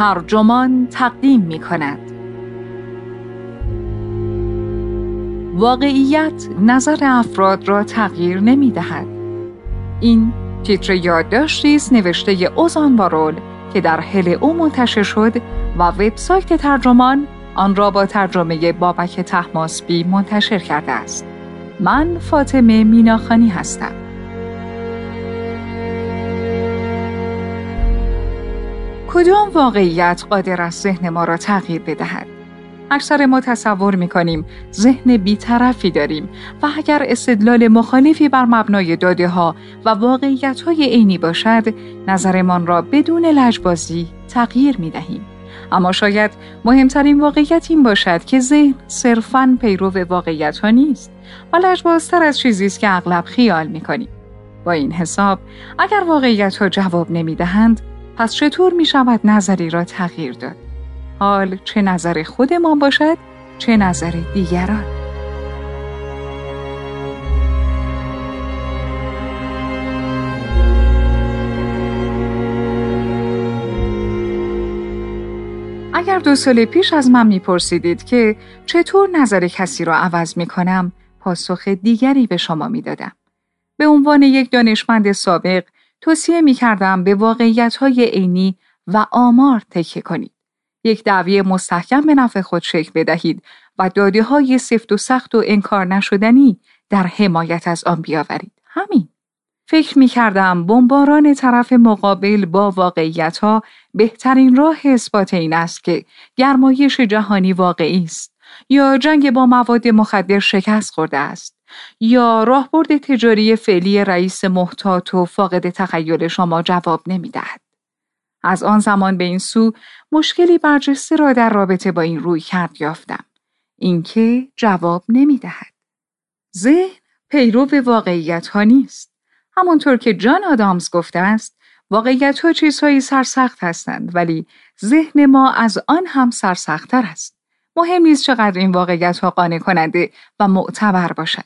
ترجمان تقدیم می کند واقعیت نظر افراد را تغییر نمی دهد. این تیتر یادداشتی است نوشته اوزان بارول که در هل او منتشر شد و وبسایت ترجمان آن را با ترجمه بابک تحماسبی منتشر کرده است. من فاطمه میناخانی هستم. کدام واقعیت قادر است ذهن ما را تغییر بدهد؟ اکثر ما تصور می کنیم ذهن بیطرفی داریم و اگر استدلال مخالفی بر مبنای داده ها و واقعیت های عینی باشد نظرمان را بدون لجبازی تغییر می دهیم. اما شاید مهمترین واقعیت این باشد که ذهن صرفاً پیرو واقعیت ها نیست و لجبازتر از چیزی است که اغلب خیال می کنیم. با این حساب اگر واقعیت ها جواب نمی دهند پس چطور می شود نظری را تغییر داد؟ حال چه نظر خودمان باشد چه نظر دیگران اگر دو سال پیش از من میپرسیدید که چطور نظر کسی را عوض می کنم پاسخ دیگری به شما می‌دادم. به عنوان یک دانشمند سابق توصیه می کردم به واقعیت های عینی و آمار تکه کنید. یک دعوی مستحکم به نفع خود شکل بدهید و داده های سفت و سخت و انکار نشدنی در حمایت از آن بیاورید. همین. فکر می کردم بمباران طرف مقابل با واقعیت ها بهترین راه اثبات این است که گرمایش جهانی واقعی است یا جنگ با مواد مخدر شکست خورده است یا راهبرد تجاری فعلی رئیس محتاط و فاقد تخیل شما جواب نمی دهد. از آن زمان به این سو مشکلی برجسته را در رابطه با این روی کرد یافتم. اینکه جواب نمی دهد. ذهن پیرو به واقعیت ها نیست. همانطور که جان آدامز گفته است واقعیت ها چیزهایی سرسخت هستند ولی ذهن ما از آن هم سرسختتر است. مهم نیست چقدر این واقعیت ها قانع کننده و معتبر باشد.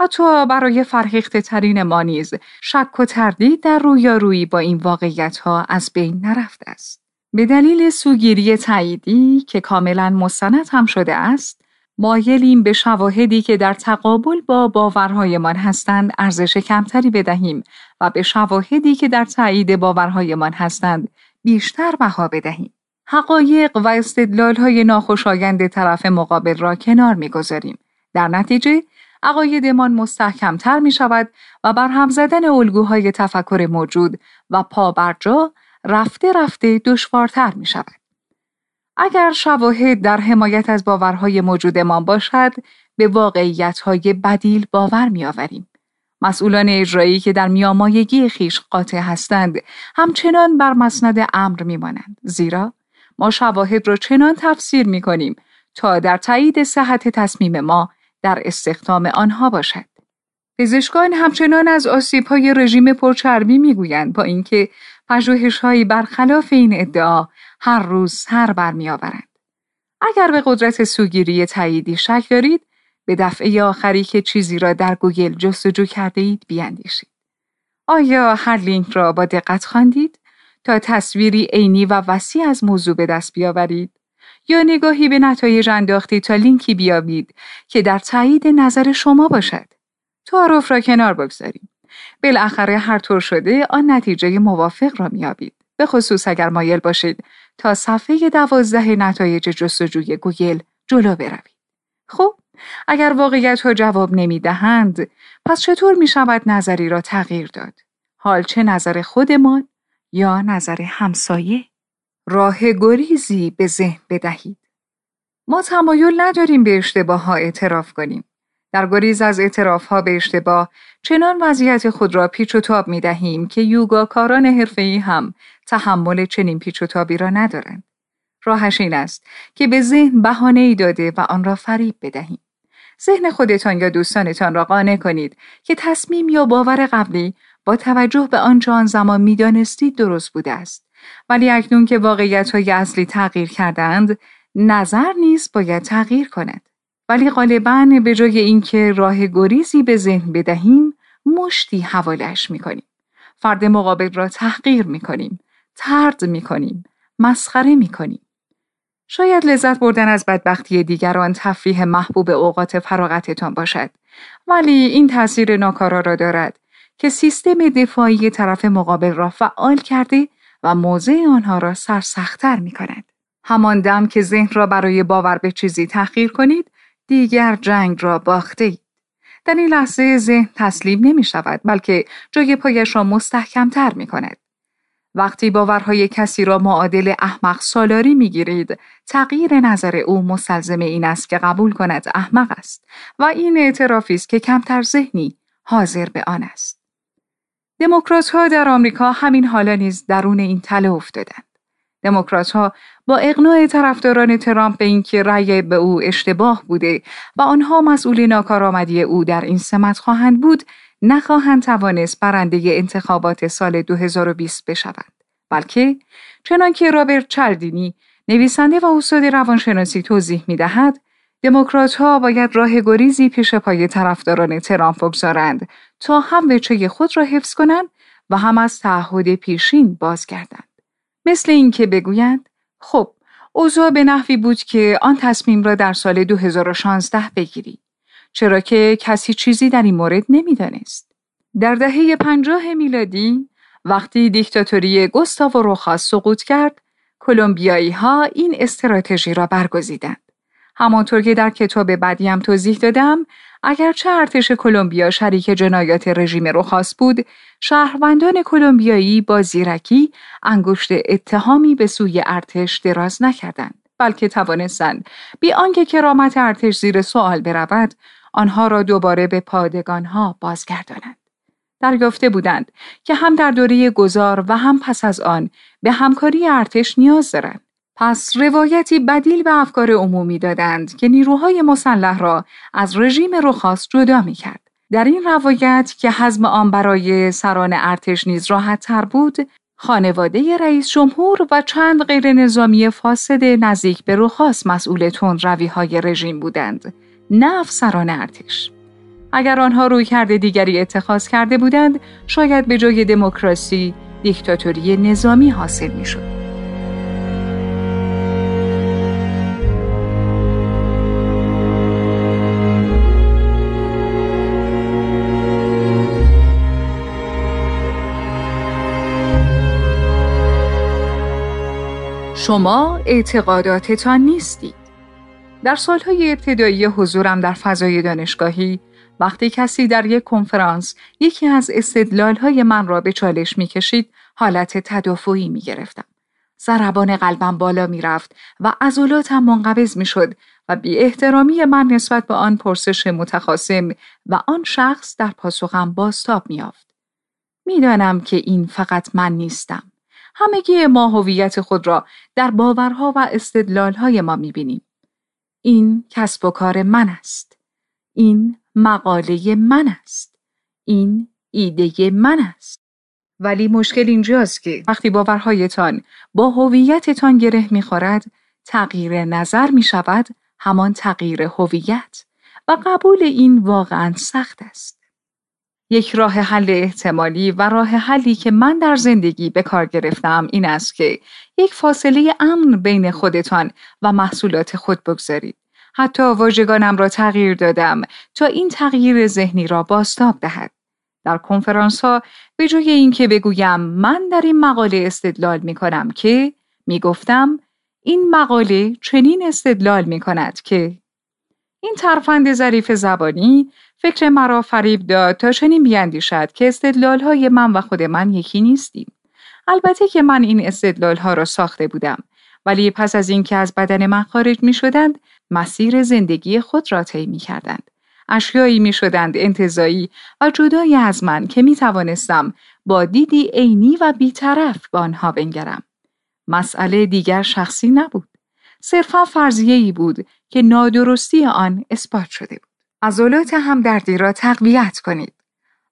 حتی برای فرهیخته ترین ما نیز شک و تردید در رویارویی با این واقعیت ها از بین نرفته است. به دلیل سوگیری تاییدی که کاملا مستند هم شده است، مایلیم به شواهدی که در تقابل با باورهایمان هستند ارزش کمتری بدهیم و به شواهدی که در تایید باورهایمان هستند بیشتر بها بدهیم. حقایق و استدلالهای ناخوشایند طرف مقابل را کنار می‌گذاریم. در نتیجه عقایدمان مستحکمتر می شود و بر هم زدن الگوهای تفکر موجود و پا بر جا رفته رفته دشوارتر می شود. اگر شواهد در حمایت از باورهای موجودمان باشد به واقعیتهای بدیل باور می آوریم. مسئولان اجرایی که در میامایگی خیش قاطع هستند همچنان بر مسند امر میمانند زیرا ما شواهد را چنان تفسیر می کنیم تا در تایید صحت تصمیم ما در استخدام آنها باشد. پزشکان همچنان از های رژیم پرچربی می‌گویند با اینکه پژوهشهایی برخلاف این ادعا هر روز سر برمیآورند. اگر به قدرت سوگیری تاییدی شک دارید به دفعه آخری که چیزی را در گوگل جستجو کرده اید بیاندیشید. آیا هر لینک را با دقت خواندید تا تصویری عینی و وسیع از موضوع به دست بیاورید؟ یا نگاهی به نتایج انداختید تا لینکی بیابید که در تایید نظر شما باشد. تعارف را کنار بگذاریم. بالاخره هر طور شده آن نتیجه موافق را میابید. به خصوص اگر مایل باشید تا صفحه دوازده نتایج جستجوی گوگل جلو بروید. خب اگر واقعیت ها جواب نمی دهند پس چطور می شود نظری را تغییر داد؟ حال چه نظر خودمان یا نظر همسایه؟ راه گریزی به ذهن بدهید. ما تمایل نداریم به اشتباه ها اعتراف کنیم. در گریز از اعتراف ها به اشتباه چنان وضعیت خود را پیچ و تاب می دهیم که یوگاکاران حرفه‌ای هم تحمل چنین پیچ و تابی را ندارند. راهش این است که به ذهن بهانه ای داده و آن را فریب بدهیم. ذهن خودتان یا دوستانتان را قانع کنید که تصمیم یا باور قبلی با توجه به آنچه آن زمان می‌دانستید درست بوده است. ولی اکنون که واقعیت های اصلی تغییر کردند نظر نیز باید تغییر کند. ولی غالبا به جای اینکه راه گریزی به ذهن بدهیم مشتی حوالش می‌کنیم. فرد مقابل را تحقیر می‌کنیم ترد می‌کنیم مسخره می کنیم. شاید لذت بردن از بدبختی دیگران تفریح محبوب اوقات فراغتتان باشد. ولی این تاثیر ناکارا را دارد که سیستم دفاعی طرف مقابل را فعال کرده و موضع آنها را سرسختتر می کند. همان دم که ذهن را برای باور به چیزی تحقیر کنید دیگر جنگ را باخته اید. در این لحظه ذهن تسلیم نمی شود بلکه جای پایش را مستحکمتر می کند. وقتی باورهای کسی را معادل احمق سالاری می گیرید، تغییر نظر او مستلزم این است که قبول کند احمق است و این اعترافی است که کمتر ذهنی حاضر به آن است. دموکرات ها در آمریکا همین حالا نیز درون این تله افتادند. دموکرات ها با اقناع طرفداران ترامپ به اینکه رأی به او اشتباه بوده و آنها مسئول ناکارآمدی او در این سمت خواهند بود نخواهند توانست برنده انتخابات سال 2020 بشوند بلکه چنانکه رابرت چلدینی نویسنده و استاد روانشناسی توضیح می دهد دموکرات ها باید راه گریزی پیش پای طرفداران ترامپ بگذارند تا هم وچه خود را حفظ کنند و هم از تعهد پیشین بازگردند مثل اینکه بگویند خب اوضاع به نحوی بود که آن تصمیم را در سال 2016 بگیری چرا که کسی چیزی در این مورد نمی‌دانست. در دهه پنجاه میلادی وقتی دیکتاتوری گوستاو روخاس سقوط کرد، کلمبیایی ها این استراتژی را برگزیدند. همانطور که در کتاب بعدی هم توضیح دادم، اگرچه ارتش کلمبیا شریک جنایات رژیم روخاس بود، شهروندان کلمبیایی با زیرکی انگشت اتهامی به سوی ارتش دراز نکردند. بلکه توانستند بی آنکه کرامت ارتش زیر سوال برود آنها را دوباره به پادگانها بازگردانند. دریافته بودند که هم در دوره گذار و هم پس از آن به همکاری ارتش نیاز دارند. پس روایتی بدیل به افکار عمومی دادند که نیروهای مسلح را از رژیم رخاس جدا می کرد. در این روایت که حزم آن برای سران ارتش نیز راحت تر بود، خانواده رئیس جمهور و چند غیر نظامی فاسد نزدیک به رخاس مسئول تند های رژیم بودند. نه افسران ارتش اگر آنها روی کرده دیگری اتخاذ کرده بودند شاید به جای دموکراسی دیکتاتوری نظامی حاصل می شد. شما اعتقاداتتان نیستید. در سالهای ابتدایی حضورم در فضای دانشگاهی وقتی کسی در یک کنفرانس یکی از استدلالهای من را به چالش می‌کشید حالت تدافعی می گرفتم. ضربان قلبم بالا می رفت و عضلاتم منقبض می شد و بی احترامی من نسبت به آن پرسش متخاصم و آن شخص در پاسخم باستاب می آفد. می‌دانم که این فقط من نیستم. همگی ما هویت خود را در باورها و استدلالهای ما می بینیم. این کسب و کار من است. این مقاله من است. این ایده من است. ولی مشکل اینجاست که وقتی باورهایتان با هویتتان گره می‌خورد تغییر نظر می شود همان تغییر هویت و قبول این واقعا سخت است. یک راه حل احتمالی و راه حلی که من در زندگی به کار گرفتم این است که یک فاصله امن بین خودتان و محصولات خود بگذارید. حتی واژگانم را تغییر دادم تا این تغییر ذهنی را باستاب دهد. در کنفرانس ها به جای اینکه بگویم من در این مقاله استدلال می کنم که می گفتم این مقاله چنین استدلال می کند که این ترفند ظریف زبانی فکر مرا فریب داد تا چنین بیاندیشد که استدلال های من و خود من یکی نیستیم. البته که من این استدلال ها را ساخته بودم ولی پس از اینکه از بدن من خارج می شدند مسیر زندگی خود را طی می کردند. اشیایی می شدند انتظایی و جدای از من که می توانستم با دیدی عینی و بیطرف به آنها بنگرم. مسئله دیگر شخصی نبود. صرفا فرضیه ای بود که نادرستی آن اثبات شده بود. عضلات همدردی را تقویت کنید.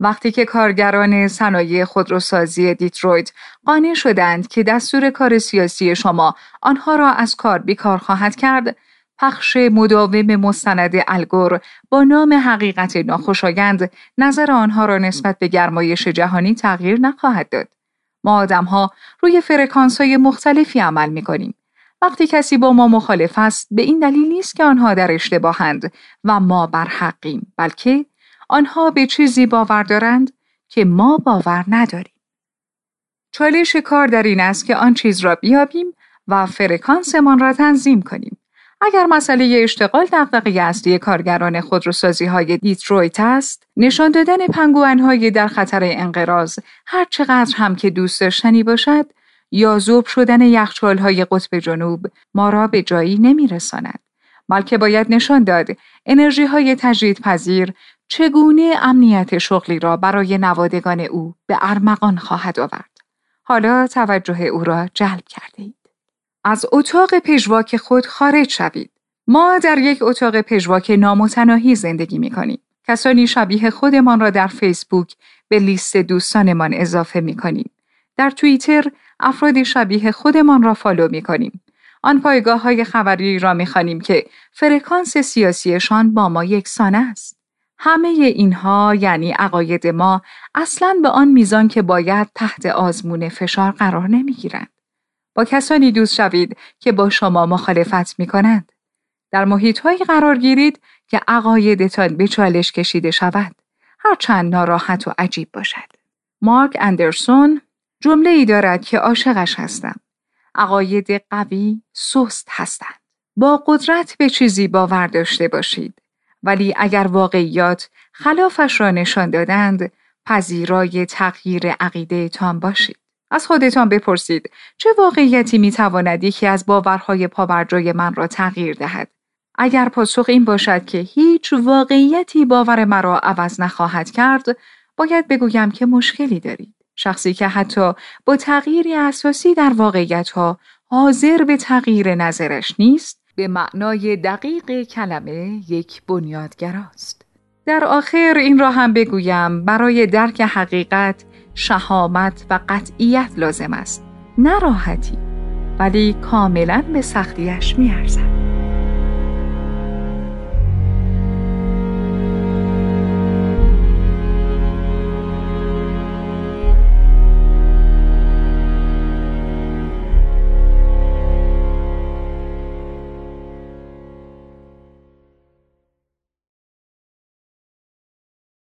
وقتی که کارگران صنایع خودروسازی دیترویت قانع شدند که دستور کار سیاسی شما آنها را از کار بیکار خواهد کرد، پخش مداوم مستند الگور با نام حقیقت ناخوشایند نظر آنها را نسبت به گرمایش جهانی تغییر نخواهد داد. ما آدم ها روی فرکانس های مختلفی عمل می کنیم. وقتی کسی با ما مخالف است به این دلیل نیست که آنها در اشتباهند و ما بر حقیم بلکه آنها به چیزی باور دارند که ما باور نداریم. چالش کار در این است که آن چیز را بیابیم و فرکانسمان را تنظیم کنیم. اگر مسئله اشتغال دغدغه اصلی کارگران خودروسازی های دیترویت است، نشان دادن پنگوئن های در خطر انقراض هر چقدر هم که دوست داشتنی باشد، یا زوب شدن یخچال های قطب جنوب ما را به جایی نمی رساند. بلکه باید نشان داد انرژی های تجدید پذیر چگونه امنیت شغلی را برای نوادگان او به ارمغان خواهد آورد. حالا توجه او را جلب کرده اید. از اتاق پژواک خود خارج شوید. ما در یک اتاق پژواک نامتناهی زندگی می کنیم. کسانی شبیه خودمان را در فیسبوک به لیست دوستانمان اضافه می کنیم. در توییتر افراد شبیه خودمان را follow می کنیم. آن پایگاه های خبری را می خوانیم که فرکانس سیاسیشان با ما یکسان است. همه اینها یعنی عقاید ما اصلا به آن میزان که باید تحت آزمون فشار قرار نمی گیرند. با کسانی دوست شوید که با شما مخالفت می کنند. در محیط هایی قرار گیرید که عقایدتان به چالش کشیده شود. هرچند ناراحت و عجیب باشد. مارک اندرسون جمله ای دارد که عاشقش هستم. عقاید قوی سست هستند. با قدرت به چیزی باور داشته باشید. ولی اگر واقعیات خلافش را نشان دادند پذیرای تغییر عقیده تان باشید. از خودتان بپرسید چه واقعیتی می تواند یکی از باورهای پابرجای من را تغییر دهد؟ اگر پاسخ این باشد که هیچ واقعیتی باور مرا عوض نخواهد کرد، باید بگویم که مشکلی دارید. شخصی که حتی با تغییری اساسی در واقعیت ها حاضر به تغییر نظرش نیست، به معنای دقیق کلمه یک بنیادگراست. در آخر این را هم بگویم برای درک حقیقت شهامت و قطعیت لازم است نه راحتی ولی کاملا به سختیش میارزد